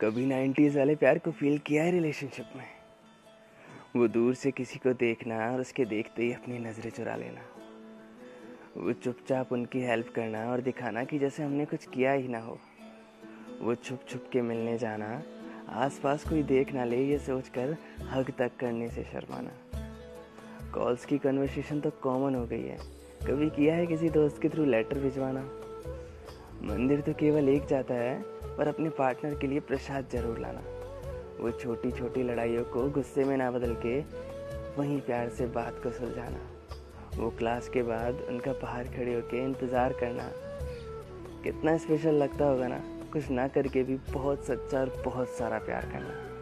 कभी नाइन्टीज़ वाले प्यार को फील किया है रिलेशनशिप में? वो दूर से किसी को देखना और उसके देखते ही अपनी नज़रें चुरा लेना। वो चुपचाप उनकी हेल्प करना और दिखाना कि जैसे हमने कुछ किया ही ना हो। वो छुप छुप के मिलने जाना, आसपास कोई देख ना ले ये सोच कर हग तक करने से शर्माना। कॉल्स की कन्वर्सेशन तो कॉमन हो गई है। कभी किया है किसी दोस्त के थ्रू लेटर भिजवाना? मंदिर तो केवल एक जाता है पर अपने पार्टनर के लिए प्रसाद ज़रूर लाना। वो छोटी छोटी लड़ाइयों को गुस्से में ना बदल के वहीं प्यार से बात को सुलझाना। वो क्लास के बाद उनका बाहर खड़े होकर इंतज़ार करना। कितना स्पेशल लगता होगा ना, कुछ ना करके भी बहुत सच्चा और बहुत सारा प्यार करना।